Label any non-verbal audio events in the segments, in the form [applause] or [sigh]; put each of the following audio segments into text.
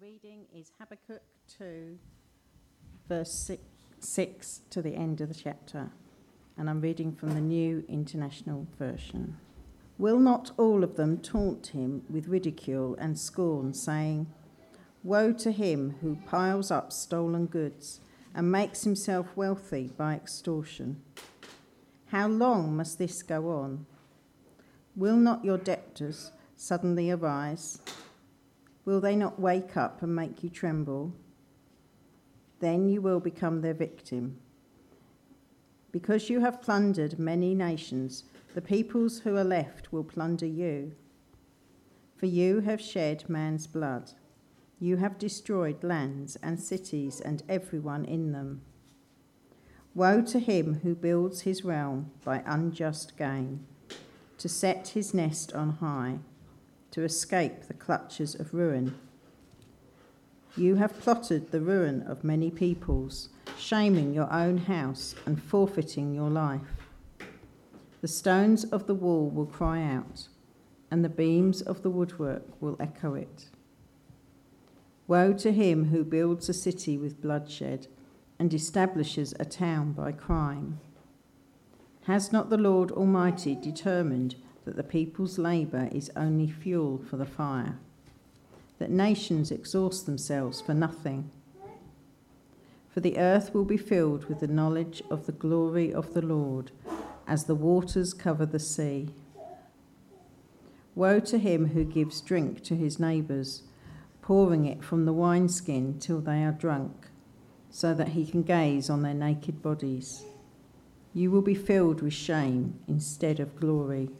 reading is Habakkuk 2, verse six, 6 to the end of the chapter. And I'm reading from the New International Version. Will not all of them taunt him with ridicule and scorn, saying, Woe to him who piles up stolen goods and makes himself wealthy by extortion? How long must this go on? Will not your debtors suddenly arise? Will they not wake up and make you tremble? Then you will become their victim. Because you have plundered many nations, the peoples who are left will plunder you. For you have shed man's blood. You have destroyed lands and cities and everyone in them. Woe to him who builds his realm by unjust gain, to set his nest on high to escape the clutches of ruin. You have plotted the ruin of many peoples, shaming your own house and forfeiting your life. The stones of the wall will cry out, and the beams of the woodwork will echo it. Woe to him who builds a city with bloodshed and establishes a town by crime. Has not the Lord Almighty determined that the people's labour is only fuel for the fire, that nations exhaust themselves for nothing. For the earth will be filled with the knowledge of the glory of the Lord as the waters cover the sea. Woe to him who gives drink to his neighbours, pouring it from the wineskin till they are drunk, so that he can gaze on their naked bodies. You will be filled with shame instead of glory.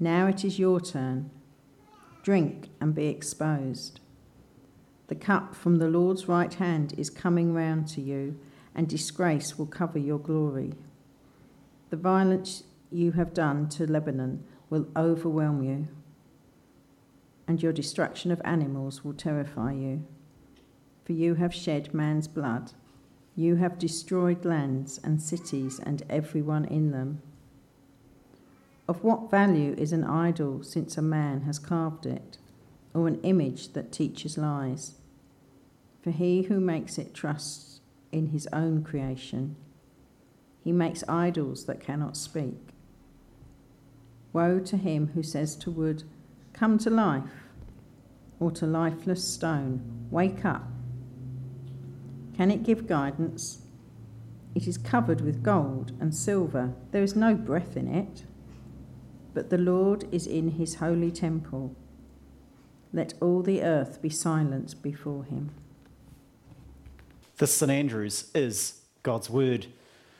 Now it is your turn. Drink and be exposed. The cup from the Lord's right hand is coming round to you, and disgrace will cover your glory. The violence you have done to Lebanon will overwhelm you, and your destruction of animals will terrify you. For you have shed man's blood, you have destroyed lands and cities and everyone in them. Of what value is an idol since a man has carved it, or an image that teaches lies? For he who makes it trusts in his own creation. He makes idols that cannot speak. Woe to him who says to wood, Come to life, or to lifeless stone, Wake up. Can it give guidance? It is covered with gold and silver. There is no breath in it but the Lord is in his holy temple. Let all the earth be silent before him. This St Andrews is God's word.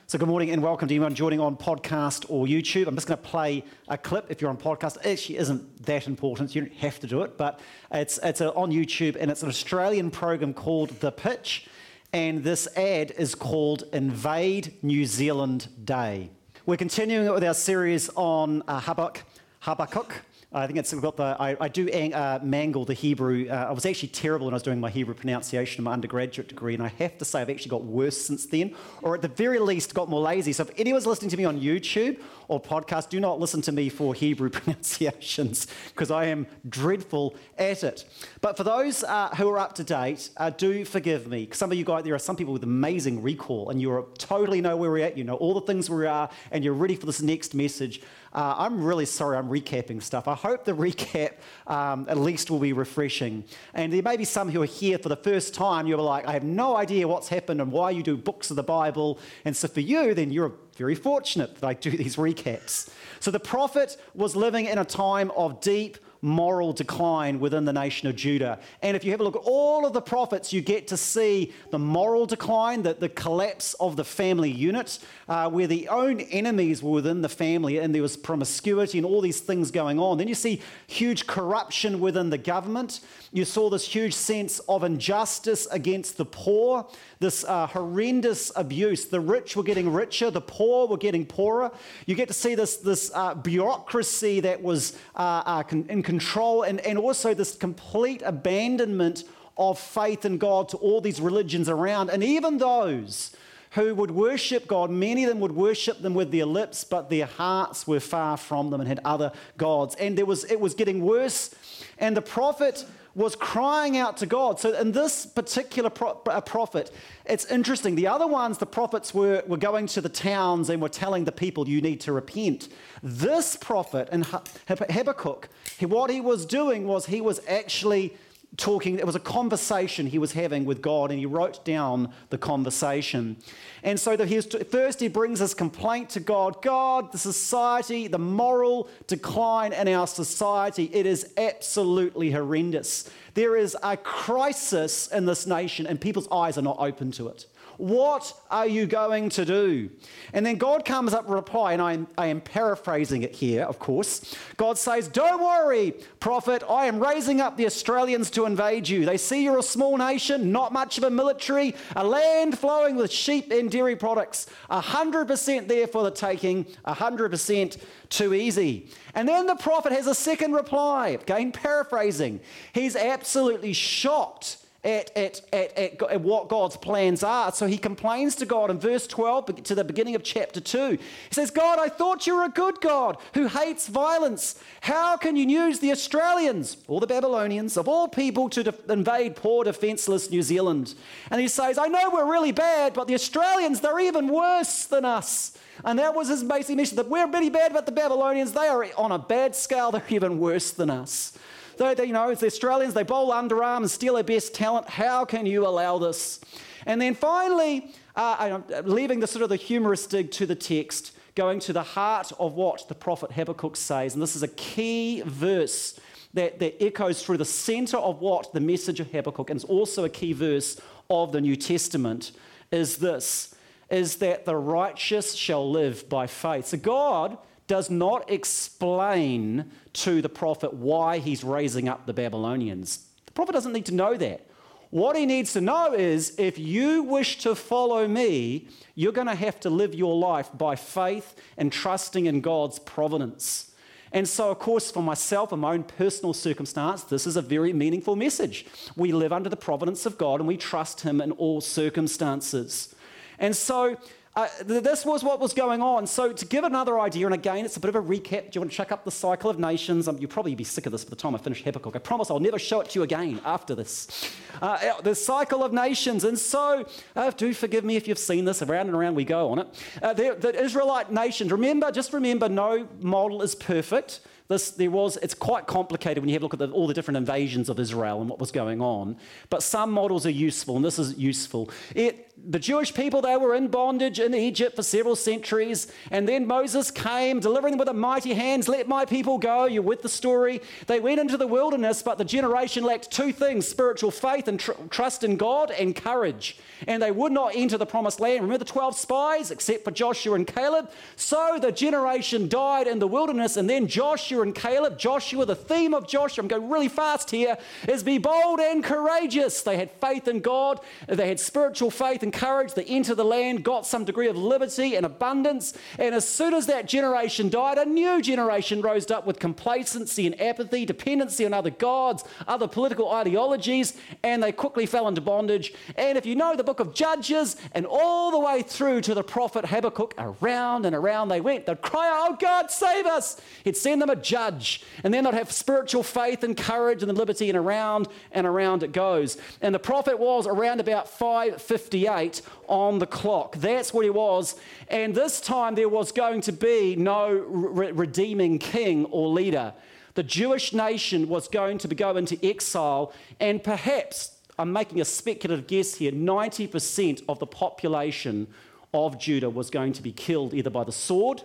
So, good morning and welcome to anyone joining on podcast or YouTube. I'm just going to play a clip if you're on podcast. It actually isn't that important, you don't have to do it, but it's, it's a, on YouTube and it's an Australian program called The Pitch. And this ad is called Invade New Zealand Day. We're continuing with our series on uh, Habakkuk. Habakkuk. I think it's got the. I, I do uh, mangle the Hebrew. Uh, I was actually terrible when I was doing my Hebrew pronunciation in my undergraduate degree, and I have to say I've actually got worse since then, or at the very least got more lazy. So if anyone's listening to me on YouTube or podcast, do not listen to me for Hebrew [laughs] pronunciations because I am dreadful at it. But for those uh, who are up to date, uh, do forgive me. Some of you guys, there are some people with amazing recall, and you totally know where we're at. You know all the things we are, and you're ready for this next message. Uh, I'm really sorry I'm recapping stuff. I hope the recap um, at least will be refreshing. And there may be some who are here for the first time. You're like, I have no idea what's happened and why you do books of the Bible. And so for you, then you're very fortunate that I do these recaps. So the prophet was living in a time of deep moral decline within the nation of Judah. And if you have a look at all of the prophets, you get to see the moral decline, the, the collapse of the family unit, uh, where the own enemies were within the family and there was promiscuity and all these things going on. Then you see huge corruption within the government. You saw this huge sense of injustice against the poor, this uh, horrendous abuse. The rich were getting richer, the poor were getting poorer. You get to see this, this uh, bureaucracy that was uh, uh control and, and also this complete abandonment of faith in God to all these religions around. And even those who would worship God, many of them would worship them with their lips, but their hearts were far from them and had other gods. And there was, it was getting worse. And the prophet was crying out to God. So, in this particular pro- prophet, it's interesting. The other ones, the prophets were, were going to the towns and were telling the people, you need to repent. This prophet in Habakkuk, what he was doing was he was actually talking, it was a conversation he was having with God, and he wrote down the conversation. And so he was, first he brings his complaint to God God, the society, the moral decline in our society, it is absolutely horrendous. There is a crisis in this nation, and people's eyes are not open to it. What are you going to do? And then God comes up with a reply, and I am, I am paraphrasing it here, of course. God says, Don't worry, prophet, I am raising up the Australians to invade you. They see you're a small nation, not much of a military, a land flowing with sheep and dairy products. 100% there for the taking, 100% too easy. And then the prophet has a second reply, again paraphrasing. He's absolutely shocked at, at, at, at, what God's plans are. So he complains to God in verse 12 to the beginning of chapter 2. He says, God, I thought you were a good God who hates violence. How can you use the Australians or the Babylonians, of all people, to de- invade poor, defenseless New Zealand? And he says, I know we're really bad, but the Australians, they're even worse than us. And that was his basic mission that we're really bad, but the Babylonians, they are on a bad scale, they're even worse than us. They, they, you know, it's the Australians, they bowl underarm and steal our best talent. How can you allow this? And then finally, uh, leaving the sort of the humoristic to the text, going to the heart of what the prophet Habakkuk says. And this is a key verse that, that echoes through the center of what the message of Habakkuk, and it's also a key verse of the New Testament, is this is that the righteous shall live by faith. So God does not explain to the prophet why he's raising up the Babylonians. The prophet doesn't need to know that. What he needs to know is if you wish to follow me, you're going to have to live your life by faith and trusting in God's providence. And so, of course, for myself and my own personal circumstance, this is a very meaningful message. We live under the providence of God and we trust Him in all circumstances. And so, uh, this was what was going on. So, to give another idea, and again, it's a bit of a recap. Do you want to check up the cycle of nations? Um, you'll probably be sick of this by the time I finish Habakkuk. I promise I'll never show it to you again after this. Uh, the cycle of nations. And so, uh, do forgive me if you've seen this. Around and around we go on it. Uh, the, the Israelite nations, remember, just remember, no model is perfect. This, there was, it's quite complicated when you have a look at the, all the different invasions of Israel and what was going on. But some models are useful, and this is useful. It, the Jewish people, they were in bondage in Egypt for several centuries. And then Moses came, delivering them with a mighty hands, let my people go. You're with the story. They went into the wilderness, but the generation lacked two things spiritual faith and tr- trust in God and courage. And they would not enter the promised land. Remember the 12 spies, except for Joshua and Caleb? So the generation died in the wilderness, and then Joshua and Caleb. Joshua, the theme of Joshua, I'm going really fast here, is be bold and courageous. They had faith in God, they had spiritual faith and courage. They entered the land, got some degree of liberty and abundance. And as soon as that generation died, a new generation rose up with complacency and apathy, dependency on other gods, other political ideologies, and they quickly fell into bondage. And if you know the book of Judges and all the way through to the prophet Habakkuk, around and around they went. They'd cry, Oh God, save us. He'd send them a judge. And then they'd have spiritual faith and courage and liberty, and around and around it goes. And the prophet was around about 558 on the clock. That's what he was. And this time there was going to be no re- redeeming king or leader. The Jewish nation was going to go into exile, and perhaps, I'm making a speculative guess here, 90% of the population of Judah was going to be killed either by the sword,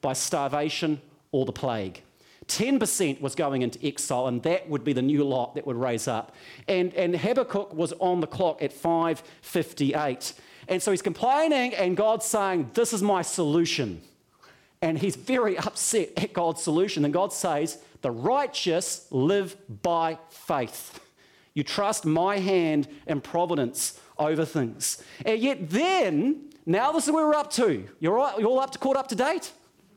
by starvation, or the plague. 10% was going into exile, and that would be the new lot that would raise up. And, and Habakkuk was on the clock at 558. And so he's complaining, and God's saying, This is my solution. And he's very upset at God's solution. And God says, The righteous live by faith. You trust my hand and providence over things. And yet, then, now this is where we're up to. You're all, you're all up to caught up to date?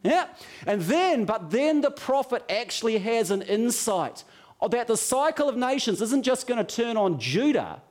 Yeah. And then, but then the prophet actually has an insight that the cycle of nations isn't just going to turn on Judah,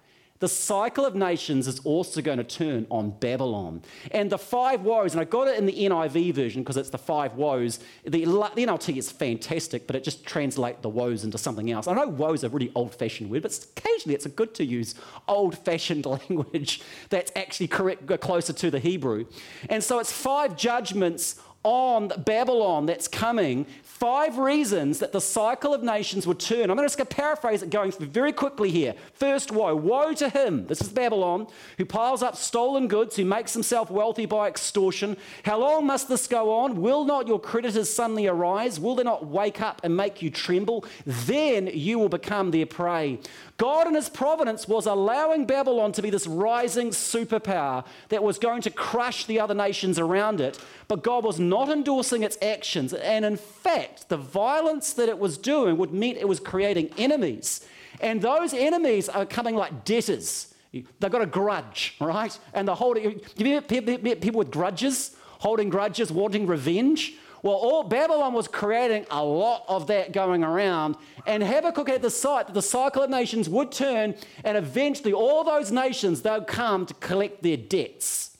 the cycle of nations is also going to turn on Babylon. And the five woes, and I got it in the NIV version because it's the five woes. The, the NLT is fantastic, but it just translates the woes into something else. I know woes are a really old fashioned word, but occasionally it's good to use old fashioned [laughs] language that's actually correct, closer to the Hebrew. And so it's five judgments on Babylon that's coming five reasons that the cycle of nations would turn. I'm going to paraphrase it going very quickly here. First, woe. Woe to him, this is Babylon, who piles up stolen goods, who makes himself wealthy by extortion. How long must this go on? Will not your creditors suddenly arise? Will they not wake up and make you tremble? Then you will become their prey. God, in his providence, was allowing Babylon to be this rising superpower that was going to crush the other nations around it. But God was not endorsing its actions. And in fact, the violence that it was doing would mean it was creating enemies. And those enemies are coming like debtors. They've got a grudge, right? And they're holding. You met people with grudges, holding grudges, wanting revenge? Well, all Babylon was creating a lot of that going around, and Habakkuk had the sight that the cycle of nations would turn, and eventually all those nations they'll come to collect their debts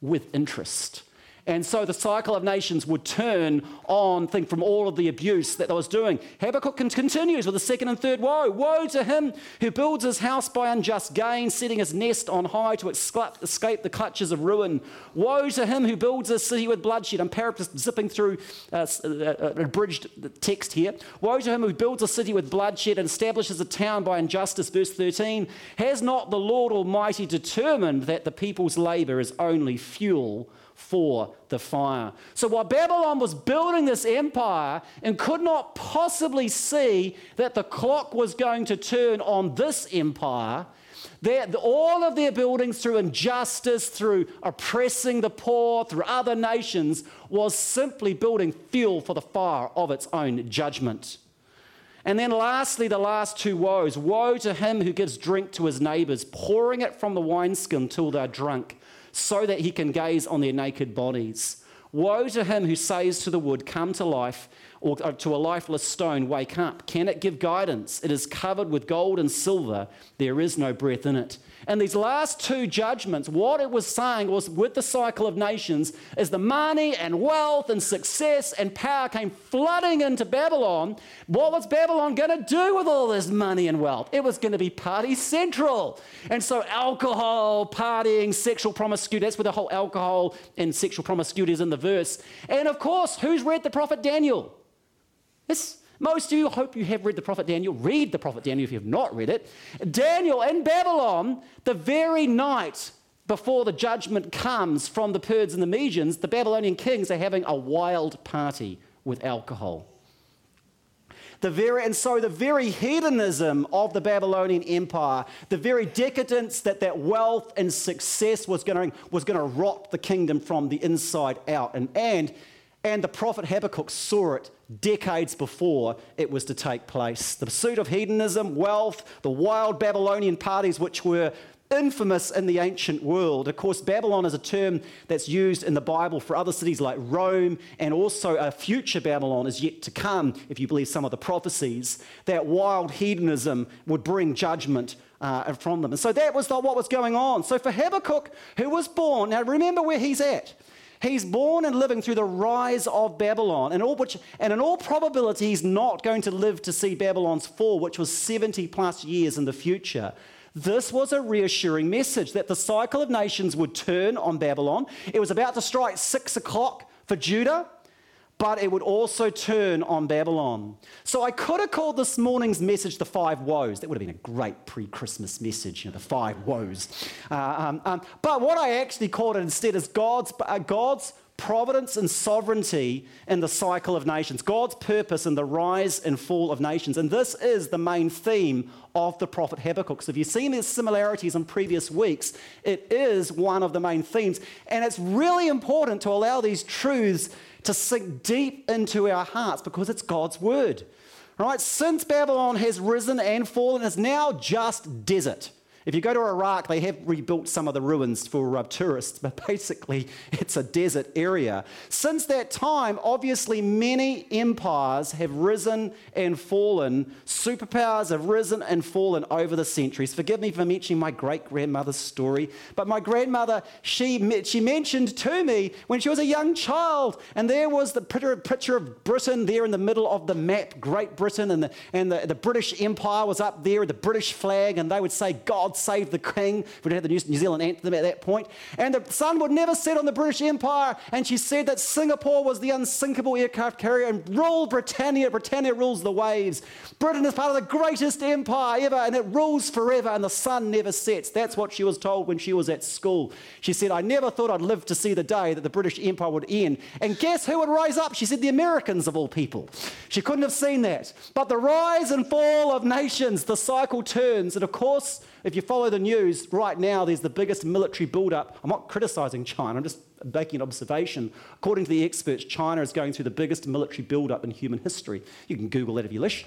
with interest. And so the cycle of nations would turn on, think, from all of the abuse that they was doing. Habakkuk continues with the second and third woe. Woe to him who builds his house by unjust gain, setting his nest on high to escape the clutches of ruin. Woe to him who builds a city with bloodshed. I'm paraphrasing, zipping through uh, uh, uh, abridged text here. Woe to him who builds a city with bloodshed and establishes a town by injustice. Verse 13. Has not the Lord Almighty determined that the people's labor is only fuel? For the fire. So while Babylon was building this empire and could not possibly see that the clock was going to turn on this empire, that all of their buildings through injustice, through oppressing the poor, through other nations, was simply building fuel for the fire of its own judgment. And then, lastly, the last two woes Woe to him who gives drink to his neighbors, pouring it from the wineskin till they're drunk so that he can gaze on their naked bodies. Woe to him who says to the wood, Come to life, or uh, to a lifeless stone, Wake up. Can it give guidance? It is covered with gold and silver. There is no breath in it. And these last two judgments, what it was saying was with the cycle of nations, is the money and wealth and success and power came flooding into Babylon. What was Babylon going to do with all this money and wealth? It was going to be party central. And so alcohol, partying, sexual promiscuity, that's where the whole alcohol and sexual promiscuity is in the verse. And of course, who's read the prophet Daniel? It's most of you, hope you have read the prophet Daniel. Read the prophet Daniel if you have not read it. Daniel in Babylon, the very night before the judgment comes from the Persians and the Medians, the Babylonian kings are having a wild party with alcohol. The very, and so the very hedonism of the Babylonian Empire, the very decadence that that wealth and success was going was going to rot the kingdom from the inside out. And, and and the prophet Habakkuk saw it decades before it was to take place. The pursuit of hedonism, wealth, the wild Babylonian parties, which were infamous in the ancient world. Of course, Babylon is a term that's used in the Bible for other cities like Rome, and also a future Babylon is yet to come, if you believe some of the prophecies. That wild hedonism would bring judgment uh, from them. And so that was what was going on. So for Habakkuk, who was born, now remember where he's at. He's born and living through the rise of Babylon, and, all which, and in all probability, he's not going to live to see Babylon's fall, which was 70 plus years in the future. This was a reassuring message that the cycle of nations would turn on Babylon. It was about to strike six o'clock for Judah but it would also turn on Babylon. So I could have called this morning's message the five woes. That would have been a great pre Christmas message, you know, the five woes. Uh, um, um, but what I actually called it instead is God's, uh, God's providence and sovereignty in the cycle of nations, God's purpose in the rise and fall of nations. And this is the main theme of the prophet Habakkuk. So if you've seen these similarities in previous weeks, it is one of the main themes. And it's really important to allow these truths to sink deep into our hearts because it's God's word. Right? Since Babylon has risen and fallen, it's now just desert. If you go to Iraq, they have rebuilt some of the ruins for uh, tourists, but basically it's a desert area. Since that time, obviously, many empires have risen and fallen. Superpowers have risen and fallen over the centuries. Forgive me for mentioning my great grandmother's story, but my grandmother, she, she mentioned to me when she was a young child, and there was the picture of Britain there in the middle of the map, Great Britain, and the, and the, the British Empire was up there, the British flag, and they would say, God God Save the King. We didn't have the New Zealand anthem at that point. And the sun would never set on the British Empire. And she said that Singapore was the unsinkable aircraft carrier and ruled Britannia. Britannia rules the waves. Britain is part of the greatest empire ever, and it rules forever, and the sun never sets. That's what she was told when she was at school. She said, I never thought I'd live to see the day that the British Empire would end. And guess who would rise up? She said, the Americans of all people. She couldn't have seen that. But the rise and fall of nations, the cycle turns. And of course, if you follow the news, right now there's the biggest military build-up. I'm not criticizing China, I'm just making an observation. According to the experts, China is going through the biggest military build-up in human history. You can Google that if you wish.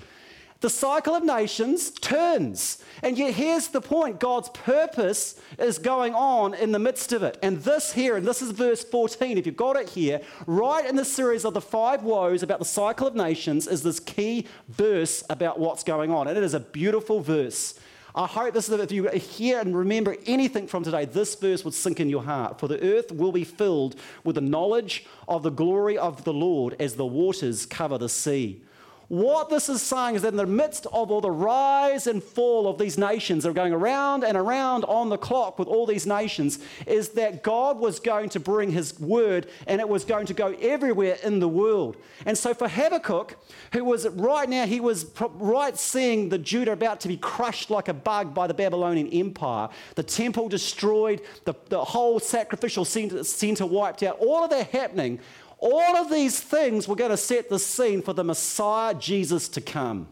The cycle of nations turns. And yet, here's the point God's purpose is going on in the midst of it. And this here, and this is verse 14, if you've got it here, right in the series of the five woes about the cycle of nations, is this key verse about what's going on. And it is a beautiful verse. I hope this is if you hear and remember anything from today, this verse would sink in your heart. For the earth will be filled with the knowledge of the glory of the Lord as the waters cover the sea. What this is saying is that in the midst of all the rise and fall of these nations that are going around and around on the clock with all these nations, is that God was going to bring his word and it was going to go everywhere in the world. And so for Habakkuk, who was right now, he was right seeing the Judah about to be crushed like a bug by the Babylonian Empire, the temple destroyed, the, the whole sacrificial center wiped out, all of that happening all of these things were going to set the scene for the Messiah, Jesus, to come.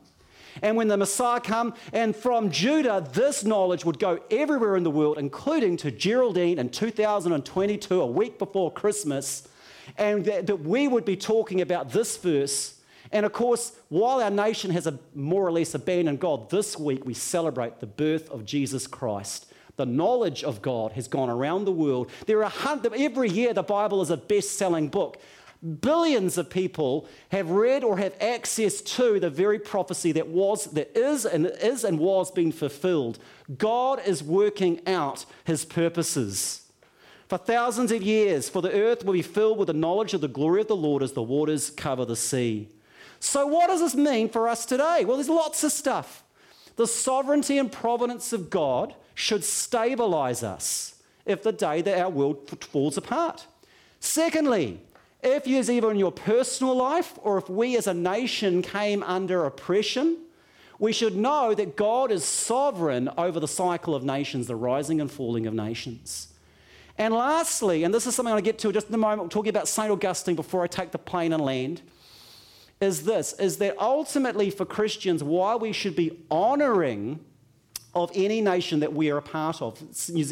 And when the Messiah come, and from Judah, this knowledge would go everywhere in the world, including to Geraldine in 2022, a week before Christmas, and that, that we would be talking about this verse. And of course, while our nation has a, more or less abandoned God, this week we celebrate the birth of Jesus Christ. The knowledge of God has gone around the world. There are every year the Bible is a best-selling book. Billions of people have read or have access to the very prophecy that was, that is, and is and was being fulfilled. God is working out His purposes. For thousands of years, for the earth will be filled with the knowledge of the glory of the Lord as the waters cover the sea. So, what does this mean for us today? Well, there's lots of stuff. The sovereignty and providence of God should stabilize us if the day that our world falls apart. Secondly, if you, either in your personal life or if we as a nation came under oppression, we should know that God is sovereign over the cycle of nations, the rising and falling of nations. And lastly, and this is something to get to just in a moment, talking about St. Augustine before I take the plane and land, is this is that ultimately for Christians, why we should be honoring of any nation that we are a part of.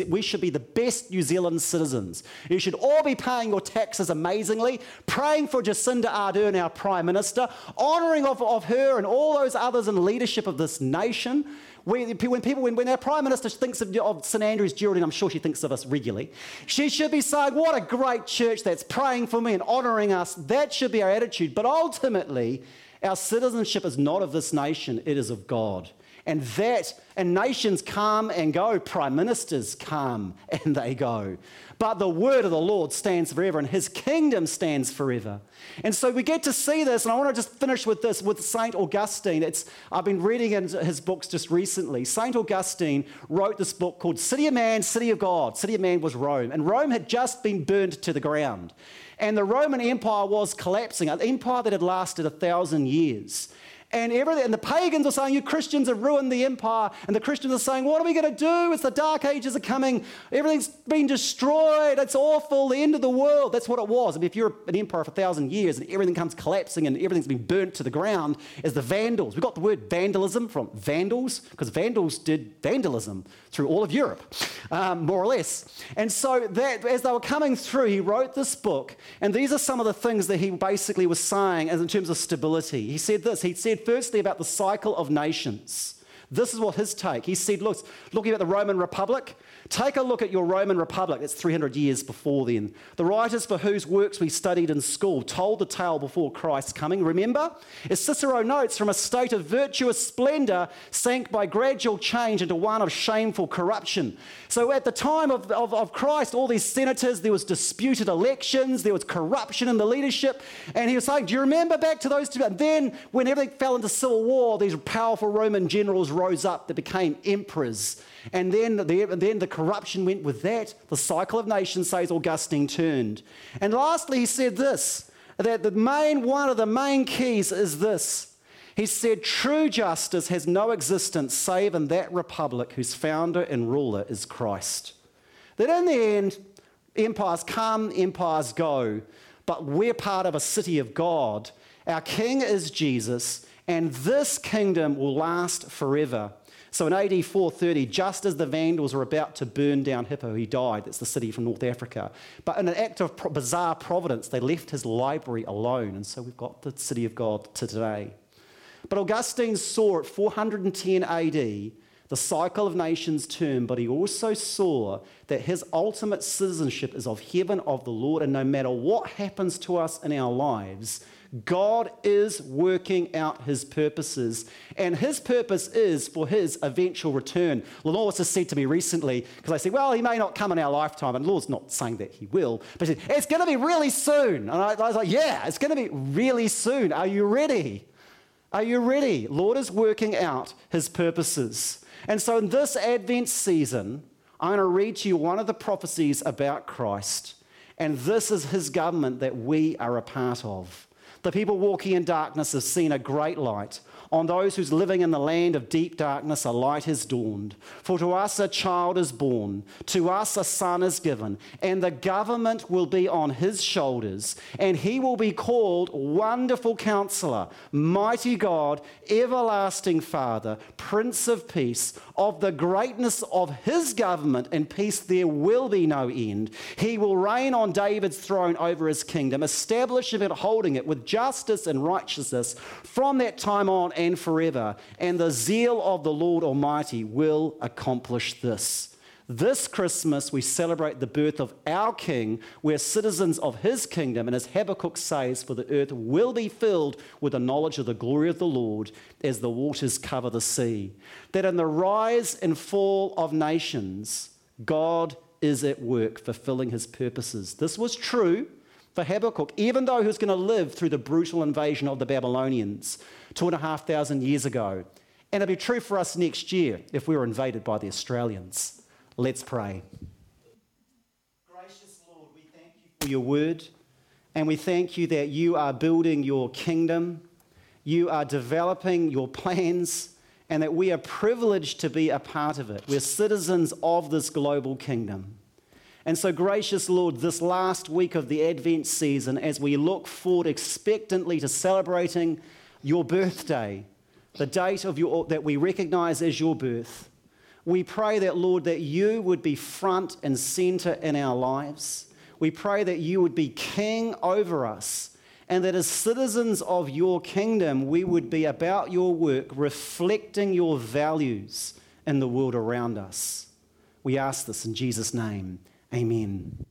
We should be the best New Zealand citizens. You should all be paying your taxes amazingly, praying for Jacinda Ardern, our Prime Minister, honouring of, of her and all those others in leadership of this nation. when people, when, when, our Prime Minister thinks of, of St Andrew's Geraldine, I'm sure she thinks of us regularly, she should be saying, What a great church that's praying for me and honouring us. That should be our attitude. But ultimately, our citizenship is not of this nation, it is of God. And that, and nations come and go, prime ministers come [laughs] and they go. But the word of the Lord stands forever and his kingdom stands forever. And so we get to see this, and I want to just finish with this with St. Augustine. It's, I've been reading in his books just recently. St. Augustine wrote this book called City of Man, City of God. City of Man was Rome, and Rome had just been burned to the ground. And the Roman Empire was collapsing, an empire that had lasted a thousand years and everything. And the pagans are saying, You Christians have ruined the empire. And the Christians are saying, What are we going to do? It's the dark ages are coming. Everything's been destroyed. It's awful. The end of the world. That's what it was. I mean, if you're an empire for a thousand years and everything comes collapsing and everything's been burnt to the ground, as the Vandals. We got the word vandalism from Vandals because Vandals did vandalism through all of Europe, um, more or less. And so that as they were coming through, he wrote this book. And these are some of the things that he basically was saying as in terms of stability. He said this. He said, firstly, about the cycle of nations. This is what his take. He said, look, looking at the Roman Republic, take a look at your Roman Republic. That's 300 years before then. The writers for whose works we studied in school told the tale before Christ's coming. Remember? As Cicero notes, from a state of virtuous splendor sank by gradual change into one of shameful corruption. So at the time of, of, of Christ, all these senators, there was disputed elections, there was corruption in the leadership. And he was saying, Do you remember back to those two? And then when everything fell into civil war, these powerful Roman generals rose up that became emperors. And then the, then the corruption went with that. The cycle of nations, says Augustine, turned. And lastly, he said this that the main one of the main keys is this. He said, True justice has no existence save in that republic whose founder and ruler is Christ. That in the end, empires come, empires go, but we're part of a city of God. Our king is Jesus, and this kingdom will last forever. So in AD 430, just as the Vandals were about to burn down Hippo, he died. That's the city from North Africa. But in an act of bizarre providence, they left his library alone. And so we've got the city of God to today. But Augustine saw at 410 AD the cycle of nations turn, but he also saw that his ultimate citizenship is of heaven, of the Lord, and no matter what happens to us in our lives, God is working out his purposes, and his purpose is for his eventual return. Lenore has said to me recently, because I said, Well, he may not come in our lifetime, and Lord's not saying that he will, but he said, It's going to be really soon. And I, I was like, Yeah, it's going to be really soon. Are you ready? Are you ready? Lord is working out his purposes. And so in this Advent season, I'm going to read to you one of the prophecies about Christ. And this is his government that we are a part of. The people walking in darkness have seen a great light. On those who's living in the land of deep darkness, a light has dawned. For to us a child is born, to us a son is given, and the government will be on his shoulders, and he will be called Wonderful Counselor, Mighty God, Everlasting Father, Prince of Peace. Of the greatness of his government and peace there will be no end. He will reign on David's throne over his kingdom, establishing it, holding it with justice and righteousness from that time on and forever. And the zeal of the Lord Almighty will accomplish this. This Christmas, we celebrate the birth of our King. We're citizens of his kingdom. And as Habakkuk says, for the earth will be filled with the knowledge of the glory of the Lord as the waters cover the sea. That in the rise and fall of nations, God is at work fulfilling his purposes. This was true for Habakkuk, even though he was going to live through the brutal invasion of the Babylonians two and a half thousand years ago. And it'll be true for us next year if we were invaded by the Australians. Let's pray. Gracious Lord, we thank you for your word, and we thank you that you are building your kingdom, you are developing your plans, and that we are privileged to be a part of it. We're citizens of this global kingdom. And so, gracious Lord, this last week of the Advent season, as we look forward expectantly to celebrating your birthday, the date of your, that we recognize as your birth, we pray that, Lord, that you would be front and center in our lives. We pray that you would be king over us, and that as citizens of your kingdom, we would be about your work, reflecting your values in the world around us. We ask this in Jesus' name. Amen.